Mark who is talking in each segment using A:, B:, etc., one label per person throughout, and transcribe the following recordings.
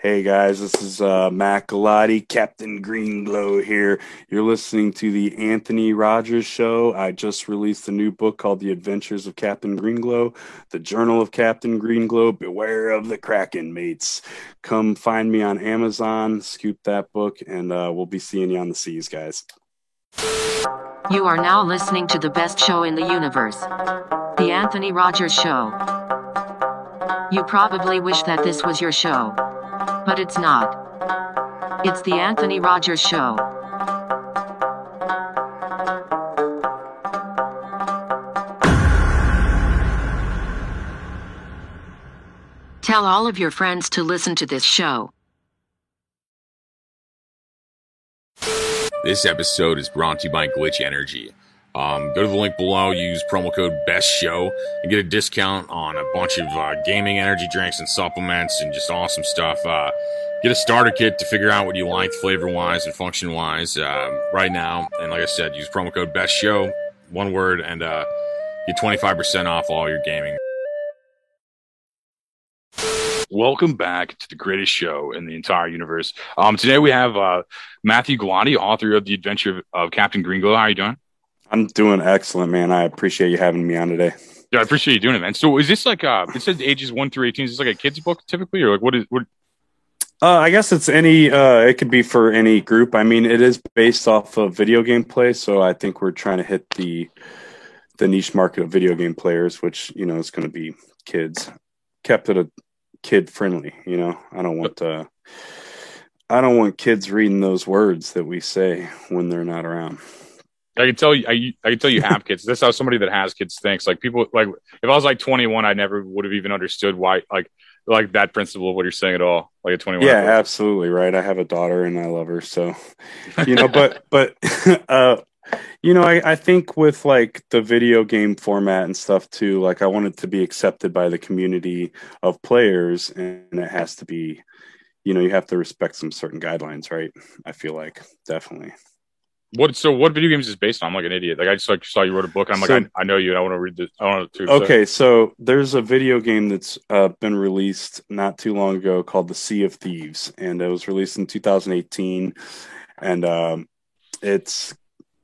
A: Hey guys, this is uh, Matt Galati, Captain Greenglow here. You're listening to the Anthony Rogers Show. I just released a new book called The Adventures of Captain Greenglow, The Journal of Captain Greenglow. Beware of the Kraken, mates. Come find me on Amazon, scoop that book, and uh, we'll be seeing you on the seas, guys.
B: You are now listening to the best show in the universe The Anthony Rogers Show. You probably wish that this was your show. But it's not. It's The Anthony Rogers Show. Tell all of your friends to listen to this show.
C: This episode is brought to you by Glytch Energy. Um, go to the link below, use promo code Best Show, and get a discount on a bunch of uh, gaming energy drinks and supplements and just awesome stuff. Uh, get a starter kit to figure out what you like flavor wise and function wise uh, right now. And like I said, use promo code Best Show, one word, and uh, get 25% off all your gaming.
D: Welcome back to the greatest show in the entire universe. Um, today we have uh, Matthew Galati, author of The Adventure of Captain Greenglow. How are you doing?
A: I'm doing excellent, man. I appreciate you having me on today.
D: Yeah, I appreciate you doing it, man. So is this like uh it says ages one through eighteen, is this like a kid's book typically or like what is what
A: Uh, I guess it's any. Uh, it could be for any group. I mean, it is based off of video game play, so I think we're trying to hit the the niche market of video game players, which you know is going to be kids. Kept it a kid friendly. You know, I don't want uh, I don't want kids reading those words that we say when they're not around.
D: I can tell you I, I can tell you have kids. This is how somebody that has kids thinks. Like people like if I was like twenty one, I never would have even understood why like like that principle of what you're saying at all. Like a twenty one.
A: Yeah, absolutely right. I have a daughter and I love her, so you know, but but uh you know, I, I think with like the video game format and stuff too, like I want it to be accepted by the community of players and it has to be you know, you have to respect some certain guidelines, right? I feel like definitely.
D: What so what video games is based on? I'm like an idiot. Like I just like saw you wrote a book and I'm
A: So-
D: like I, I know you and I want to read this. I want to
A: Okay, so there's a video game that's uh, been released not too long ago called The Sea of Thieves, and it was released in 2018, and um, it's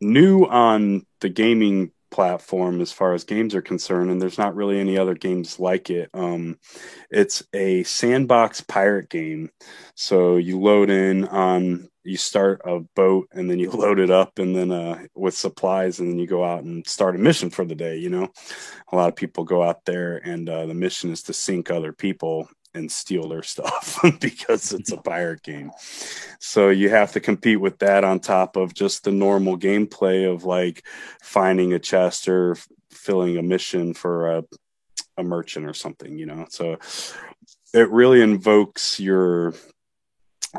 A: new on the gaming platform as far as games are concerned, and there's not really any other games like it. Um, it's a sandbox pirate game, so you load in on you start a boat and then you load it up and then uh, with supplies and then you go out and start a mission for the day you know? A lot of people go out there and uh, the mission is to sink other people and steal their stuff because it's a pirate game. So you have to compete with that on top of just the normal gameplay of like finding a chest or filling a mission for a, a merchant or something you know? So it really invokes your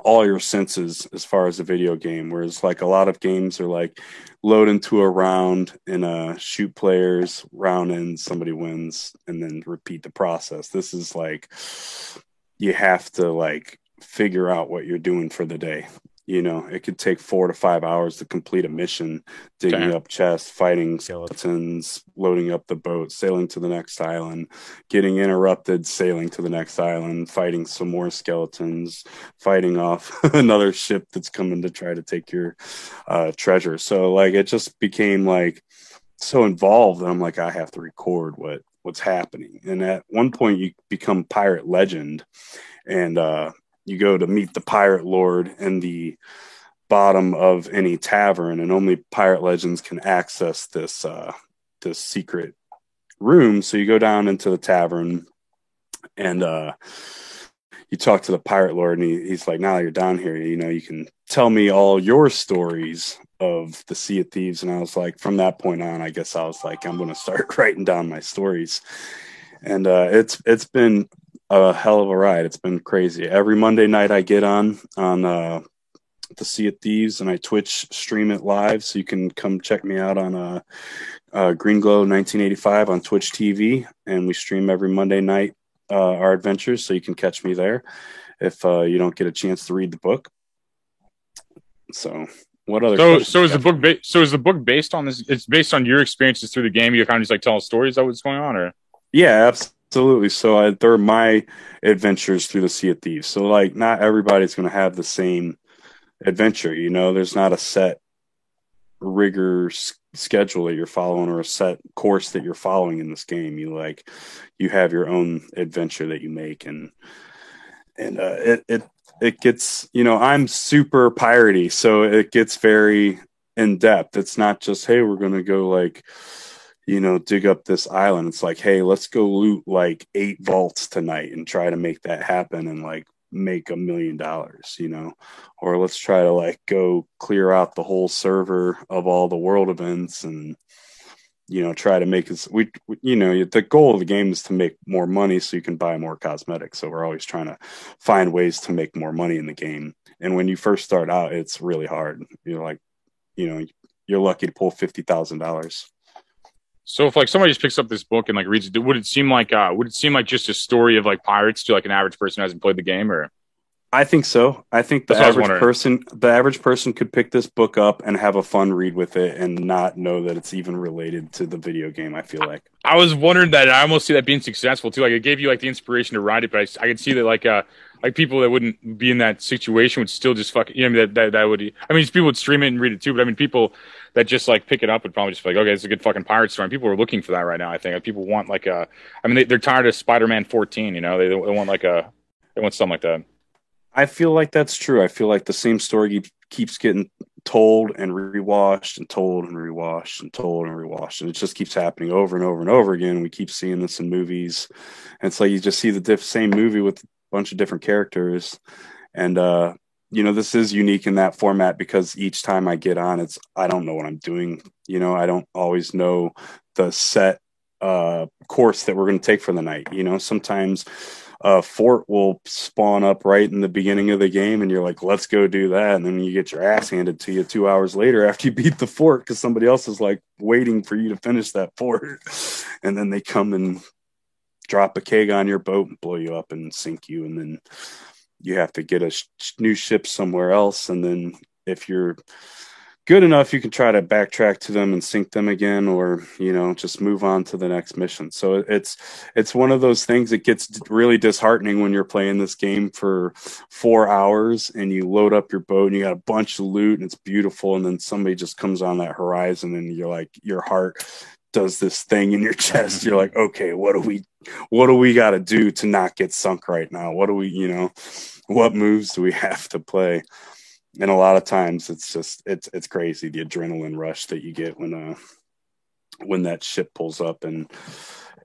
A: all your senses as far as a video game whereas like a lot of games are like load into a round and uh shoot players round and somebody wins and then repeat the process. This is like you have to like figure out what you're doing for the day you know it could take four to five hours to complete a mission digging
D: Okay.
A: up chests fighting skeletons loading up the boat sailing to the next island getting interrupted sailing to the next island fighting some more skeletons fighting off another ship that's coming to try to take your uh, treasure. So like it just became like so involved. that I'm like I have to record what what's happening. And at one point you become pirate legend, and uh, you go to meet the pirate lord in the bottom of any tavern, and only pirate legends can access this uh, this secret room. So you go down into the tavern and uh you talk to the pirate lord and he, he's like now you're down here. You know you can tell me all your stories of the sea of thieves. And i was like from that point on i guess i was like i'm going to start writing down my stories. And uh it's it's been a hell of a ride it's been crazy every monday night i get on on uh the sea of thieves and i twitch stream it live so you can come check me out on uh, uh green glow 1985 on twitch tv and we stream every monday night uh, our adventures, so you can catch me there if uh, you don't get a chance to read the book. So, what other?
D: So so is the book ba- so is the book based on this? It's based on your experiences through the game. You kind of just like telling stories. That what's going on, or
A: Yeah, absolutely. So I, they're my adventures through the Sea of Thieves. So like, not everybody's going to have the same adventure. You know, there's not a set rigor s- schedule that you're following or a set course that you're following in this game. You like, you have your own adventure that you make, and and uh, it it it gets you know I'm super piratey, so it gets very in depth. It's not just hey, we're gonna go like you know dig up this island. It's like hey, let's go loot like eight vaults tonight and try to make that happen and like make a million dollars, you know, or let's try to like go clear out the whole server of all the world events and you know try to make it we, you know the goal of the game is to make more money so you can buy more cosmetics. So we're always trying to find ways to make more money in the game. And when you first start out it's really hard. You're like you know you're lucky to pull fifty thousand dollars
D: So if like somebody just picks up this book and like reads it, would it seem like uh would it seem like just a story of like pirates to like an average person who hasn't played the game or
A: I think so. I think the
D: That's I
A: average person, the average person, could pick this book up and have a fun read with it, and not know that it's even related to the video game. I feel like.
D: I was wondering that I almost see that being successful too. Like it gave you like the inspiration to write it, but I, I could see that like uh like people that wouldn't be in that situation would still just fucking you know I mean, that, that that would I mean people would stream it and read it too, but I mean people that just like pick it up would probably just be like okay it's a good fucking pirate story. And people are looking for that right now. I think like, people want like a I mean they, they're tired of Spider Man 14. You know they, they want like a they want something like that.
A: I feel like that's true. I feel like the same story keeps getting told and rewashed and told and rewashed and told and rewashed, and it just keeps happening over and over and over again. We keep seeing this in movies, and so you just see the diff- same movie with a bunch of different characters, and uh, you know this is unique in that format because each time I get on, it's I don't know what I'm doing. You know, I don't always know the set uh, course that we're going to take for the night. You know, sometimes a fort will spawn up right in the beginning of the game and you're like let's go do that. And then you get your ass handed to you two hours later after you beat the fort because somebody else is like waiting for you to finish that fort. And then they come and drop a keg on your boat and blow you up and sink you and then you have to get a sh- new ship somewhere else. And then if you're good enough you can try to backtrack to them and sink them again or you know just move on to the next mission. So it's it's one of those things that gets really disheartening when you're playing this game for four hours and you load up your boat and you got a bunch of loot and it's beautiful and then somebody just comes on that horizon and you're like your heart does this thing in your chest. You're like okay what do we what do we got to do to not get sunk right now? What do we you know what moves do we have to play and a lot of times it's just it's it's crazy the adrenaline rush that you get when uh when that ship pulls up and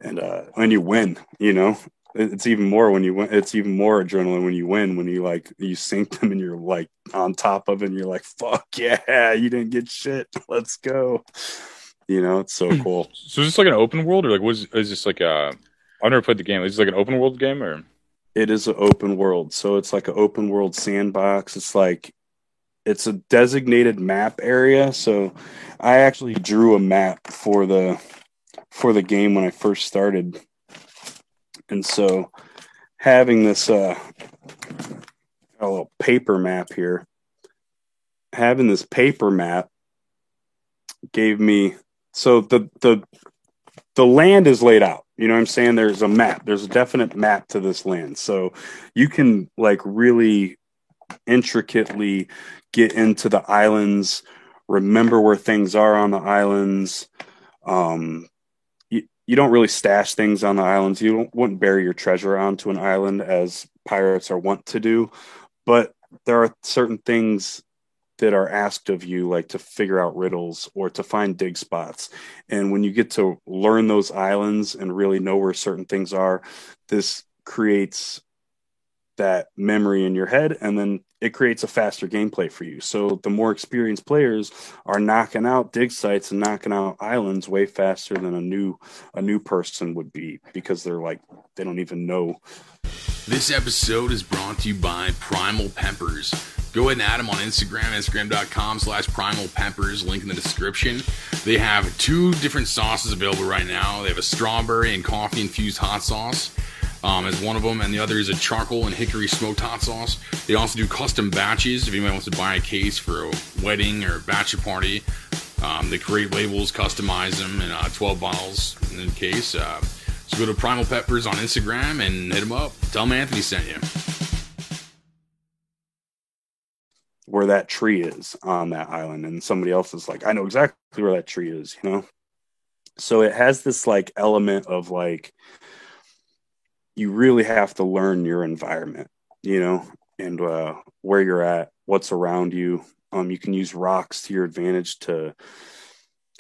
A: and uh when you win you know? It's even more when you win it's even more adrenaline when you win when you like you sink them and you're like on top of it and you're like fuck yeah you didn't get shit. Let's go. You know it's so cool.
D: So is this like an open world or like was is this like a I've never played the game. Is this like an open world game or?
A: It is an open world. So it's like an open world sandbox. It's like it's a designated map area so i actually drew a map for the for the game when i first started. And so having this uh a little paper map here. Having this paper map gave me so the the the land is laid out. You know what i'm saying? There's a map. There's a definite map to this land. So you can like really intricately get into the islands remember where things are on the islands. Um you, you don't really stash things on the islands. You don't, wouldn't bury your treasure onto an island as pirates are wont to do. But there are certain things that are asked of you like to figure out riddles or to find dig spots. And when you get to learn those islands and really know where certain things are this creates that memory in your head and then it creates a faster gameplay for you so the more experienced players are knocking out dig sites and knocking out islands way faster than a new a new person would be because they're like they don't even know
C: This episode is brought to you by Primal Peppers. Go ahead and add them on Instagram, instagram.com slash primal peppers, link in the description. They have two different sauces available right now. They have a strawberry and coffee infused hot sauce um, as one of them, and the other is a charcoal and hickory smoked hot sauce. They also do custom batches if anybody wants to buy a case for a wedding or a bachelor party. Um, they create labels, customize them in uh, 12 bottles in the case. Uh, So go to Primal Peppers on Instagram and hit them up. Tell them Anthony sent you.
A: Where that tree is on that island, and somebody else is like, I know exactly where that tree is, you know? So it has this like element of like, you really have to learn your environment, you know, and uh, where you're at, what's around you. Um, you can use rocks to your advantage to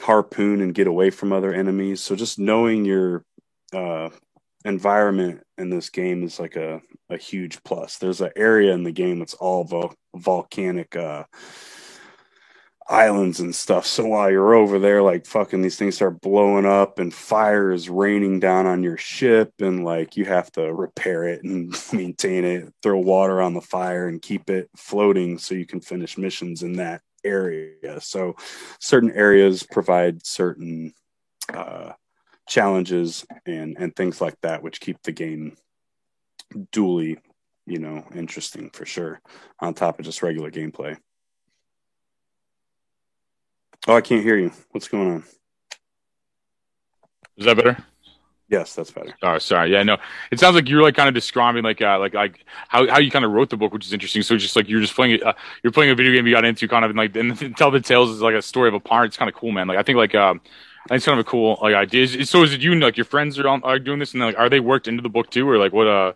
A: harpoon and get away from other enemies. So just knowing your uh, environment in this game is like a, a huge plus. There's an area in the game that's all vol- volcanic uh, islands and stuff. So while you're over there, like fucking these things start blowing up and fire is raining down on your ship and like you have to repair it and maintain it, throw water on the fire and keep it floating so you can finish missions in that area. So certain areas provide certain uh, challenges and and things like that, which keep the game dually, you know, interesting for sure. On top of just regular gameplay. Oh, I can't hear you. What's going on?
D: Is that better?
A: Yes, that's better.
D: Oh, sorry. Yeah, no. It sounds like you're like kind of describing like uh, like like how, how you kind of wrote the book, which is interesting. So just like you're just playing it, uh, you're playing a video game you got into, kind of and like and tell the tales is like a story of a pirate. It's kind of cool, man. Like I think like um, I think it's kind of a cool like idea. Is, so is it you and like your friends are on are doing this and like are they worked into the book too, or like what? Uh,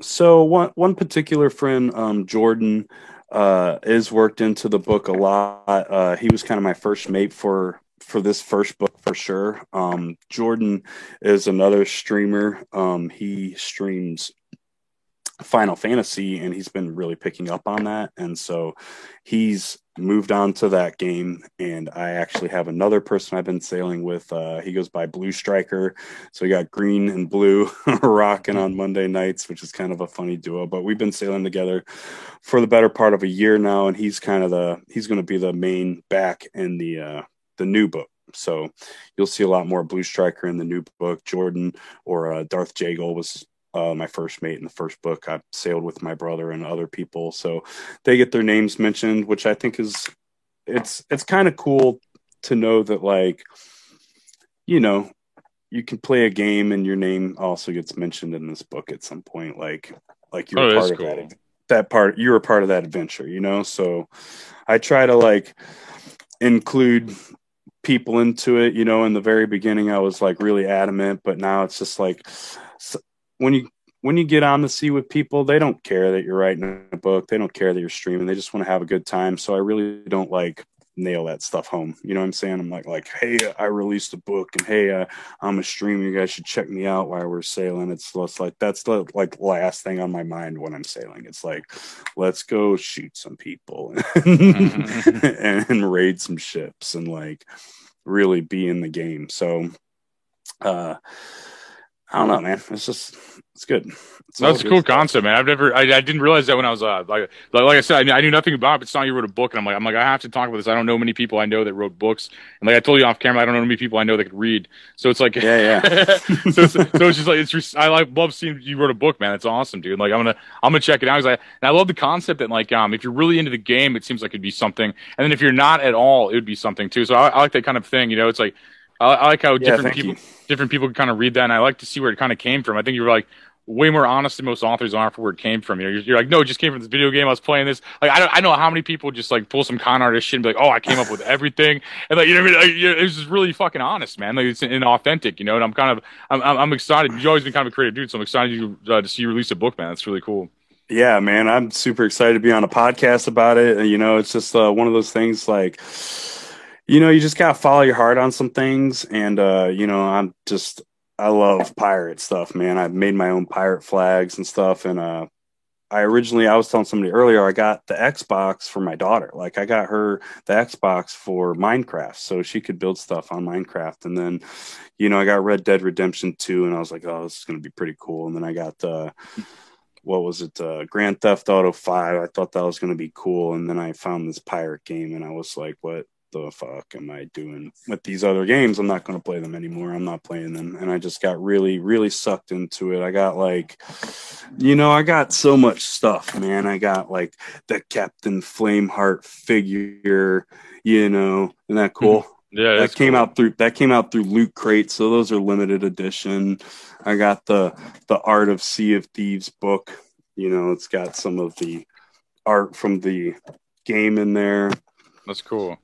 A: so one one particular friend, um, Jordan, uh, is worked into the book a lot. Uh, he was kind of my first mate for for this first book for sure. Um, Jordan is another streamer. Um, he streams Final Fantasy and he's been really picking up on that. And so he's moved on to that game. And I actually have another person I've been sailing with. Uh, he goes by Blue Striker. So we got green and blue rocking on Monday nights, which is kind of a funny duo. But we've been sailing together for the better part of a year now. And he's kind of the, he's going to be the main back in the, uh, the new book. So you'll see a lot more Blue Striker in the new book. Jordan or uh, Darth Jagle was uh, my first mate in the first book. I sailed with my brother and other people, so they get their names mentioned, which I think is it's it's kind of cool to know that like you know you can play a game and your name also gets mentioned in this book at some point, like like you're
D: Oh,
A: part of
D: cool.
A: that that part you're a part of that adventure, you know. So I try to like include people into it you know in the very beginning i was like really adamant but now it's just like when you when you get on the sea with people they don't care that you're writing a book. They don't care that you're streaming. They just want to have a good time. So i really don't like nail that stuff home. You know what i'm saying? I'm like like hey i released a book and hey uh, i'm a streamer. You guys should check me out while we're sailing. It's like that's the like last thing on my mind when i'm sailing. It's like let's go shoot some people and, and raid some ships and like really be in the game. So uh I don't know, man. It's just it's good. It's
D: That's a cool concept, man. I've never, I, I didn't realize that when I was, uh, like, like, like I said, I, knew- I knew nothing about it, but it's not you wrote a book, and I'm like, I'm like, I have to talk about this. I don't know many people I know that wrote books, and like I told you off camera, I don't know many people I know that could read. So it's like,
A: Yeah, yeah.
D: so, it's, so it's just like it's. Just, I like love seeing you wrote a book, man. It's awesome, dude. Like I'm gonna, I'm gonna check it out. 'cause I, and I love the concept that like, um, if you're really into the game, it seems like it'd be something, and then if you're not at all, it would be something too. So I, I like that kind of thing. You know, it's like, I, I like how
A: Yeah,
D: different people
A: you.
D: different people can kind of read that, and I like to see where it kind of came from. I think you're like way more honest than most authors are for where it came from. You know, you're, you're like, no, it just came from this video game. I was playing this. Like, I don't, I know how many people just like pull some con artist shit and be like, oh, I came up with everything, and like, you know, what I mean, like, it was just really fucking honest, man. Like, it's inauthentic, you know. And I'm kind of, I'm, I'm, I'm excited. You've always been kind of a creative dude, so I'm excited you, uh, to see you release a book, man. That's really cool.
A: Yeah, man, I'm super excited to be on a podcast about it. And, you know, it's just uh, one of those things like, you know, you just gotta follow your heart on some things. And, uh, you know, I'm just, I love pirate stuff, man. I've made my own pirate flags and stuff. And, uh, I originally, I was telling somebody earlier, I got the Xbox for my daughter. Like, I got her the Xbox for Minecraft so she could build stuff on Minecraft. And then, you know, I got Red Dead Redemption 2, and I was like, oh, this is to be pretty cool. And then I got, uh, what was it, uh, Grand Theft Auto 5. I thought that was going to be cool. And then I found this pirate game, and I was like, what the fuck am I doing with these other games? I'm not going to play them anymore. I'm not playing them. And I just got really, really sucked into it. I got like, you know, I got so much stuff, man. I got like the Captain Flameheart figure, you know, isn't that cool? Mm-hmm.
D: Yeah,
A: that came cool. out through that came out through Loot Crate, so those are limited edition. I got the the Art of Sea of Thieves book. You know, it's got some of the art from the game in there.
D: That's cool.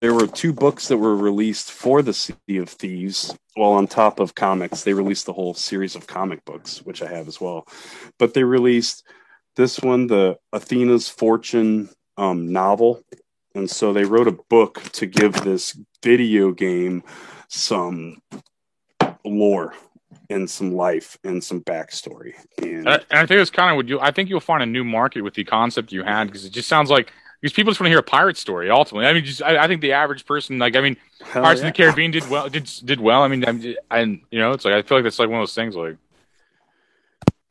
A: There were two books that were released for the Sea of Thieves. Well, on top of comics, they released the whole series of comic books, which I have as well. But they released this one, the Athena's Fortune um, novel, and so they wrote a book to give this video game some lore and some life and some backstory. And,
D: and I think it's kind of what you. I think you'll find a new market with the concept you had because it just sounds like because people just want to hear a pirate story. Ultimately, I mean, just I, I think the average person, like, I mean, Pirates yeah. of the Caribbean did well. Did did well. I mean, I, and you know, it's like I feel like it's like one of those things, like.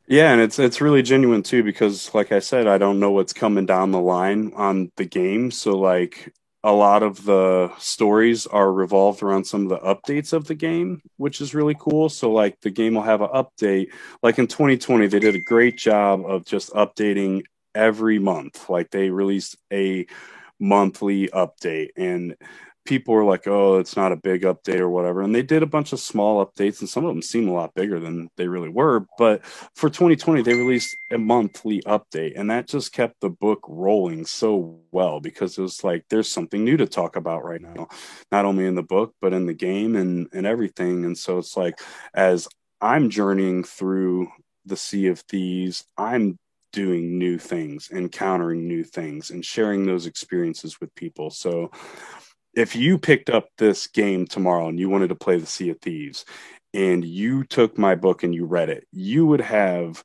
A: Yeah, and it's it's really genuine too because, like I said, I don't know what's coming down the line on the game. So, like, a lot of the stories are revolved around some of the updates of the game, which is really cool. So, like, the game will have an update. Like in 2020, they did a great job of just updating every month. Like, they released a monthly update, and people were like, "Oh, it's not a big update or whatever," and they did a bunch of small updates, and some of them seem a lot bigger than they really were. But for 2020, they released a monthly update, and that just kept the book rolling so well because it was like there's something new to talk about right now, not only in the book but in the game and and everything. And so it's like as I'm journeying through the Sea of Thieves, I'm doing new things, encountering new things, and sharing those experiences with people. So if you picked up this game tomorrow and you wanted to play the Sea of Thieves and you took my book and you read it, you would have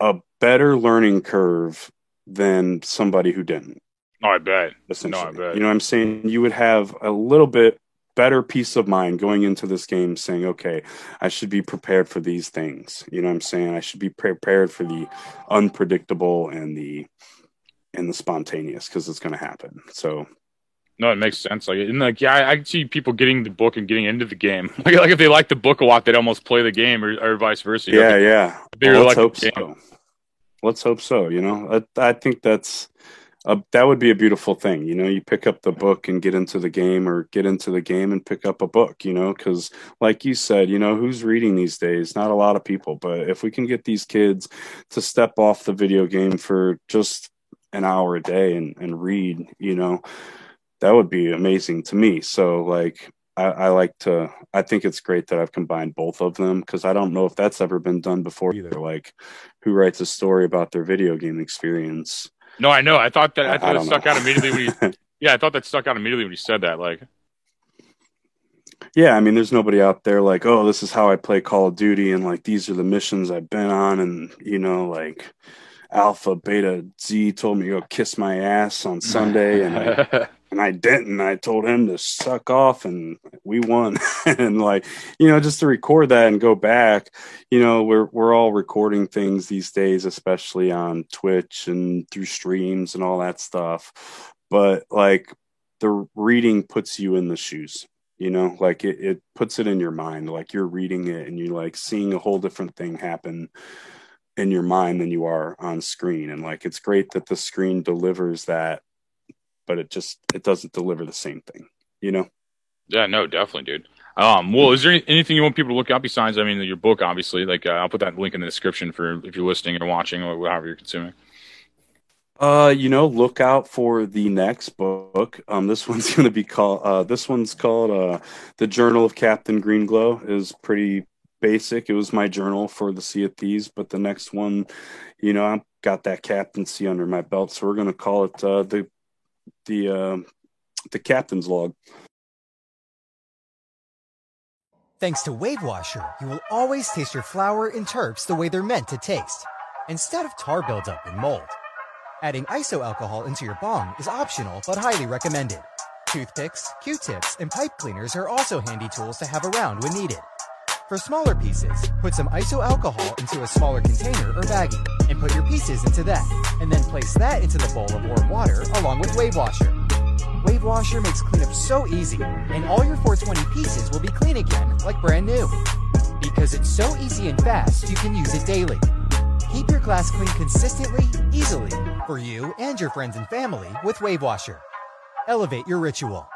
A: a better learning curve than somebody who didn't.
D: Oh, I bet.
A: Essentially. No, I bet. You know what I'm saying? You would have a little bit better peace of mind going into this game saying, okay, I should be prepared for these things. You know what I'm saying? I should be prepared for the unpredictable and the and the spontaneous because it's going to happen. So
D: no, it makes sense. Like, and like, yeah, I, I see people getting the book and getting into the game. Like, like if they like the book a lot, they'd almost play the game, or, or vice versa.
A: Yeah, know, yeah. Well, let's hope so. Let's hope so. You know, I, I think that's that would be a beautiful thing. You know, you pick up the book and get into the game, or get into the game and pick up a book. You know, because like you said, you know, who's reading these days? Not a lot of people. But if we can get these kids to step off the video game for just an hour a day and, and read, you know that would be amazing to me. So like I, I, like to I think it's great that I've combined both of them because I don't know if that's ever been done before either. Like who writes a story about their video game experience?
D: No, I know. I thought that I thought I it stuck know. out immediately when you Yeah, I thought that stuck out immediately when you said that. Like
A: yeah, I mean, there's nobody out there like, oh, this is how I play Call of Duty, and like these are the missions I've been on, and you know, like Alpha, Beta, Z told me to go kiss my ass on Sunday, and I, and I didn't. I told him to suck off, and we won. and like, you know, just to record that and go back, you know, we're we're all recording things these days, especially on Twitch and through streams and all that stuff. But like, the reading puts you in the shoes. You know, like it, it puts it in your mind. Like you're reading it and you're like seeing a whole different thing happen in your mind than you are on screen. And like, it's great that the screen delivers that but it just it doesn't deliver the same thing, you know.
D: Yeah, no, definitely, dude. Um, well, is there anything you want people to look up besides, I mean, your book, obviously? Like, uh, I'll put that link in the description for if you're listening or watching or however you're consuming.
A: Uh, you know, look out for the next book. Um, this one's going to be called. Uh, this one's called uh, "The Journal of Captain Greenglow." is pretty basic. It was my journal for the Sea of Thieves, but the next one, you know, I've got that captaincy under my belt, so we're going to call it uh, the the uh, the captain's log.
E: Thanks to Wave Washer, you will always taste your flower and terps the way they're meant to taste, instead of tar buildup and mold. Adding iso alcohol into your bong is optional but highly recommended. Toothpicks, Q-tips, and pipe cleaners are also handy tools to have around when needed. For smaller pieces, put some iso alcohol into a smaller container or baggie, and put your pieces into that, and then place that into the bowl of warm water along with Wave Washer. Wave Washer makes cleanup so easy, and all your 420 pieces will be clean again like brand new. Because it's so easy and fast, you can use it daily. Keep your glass clean consistently, easily, for you and your friends and family with Wave Washer. Elevate your ritual.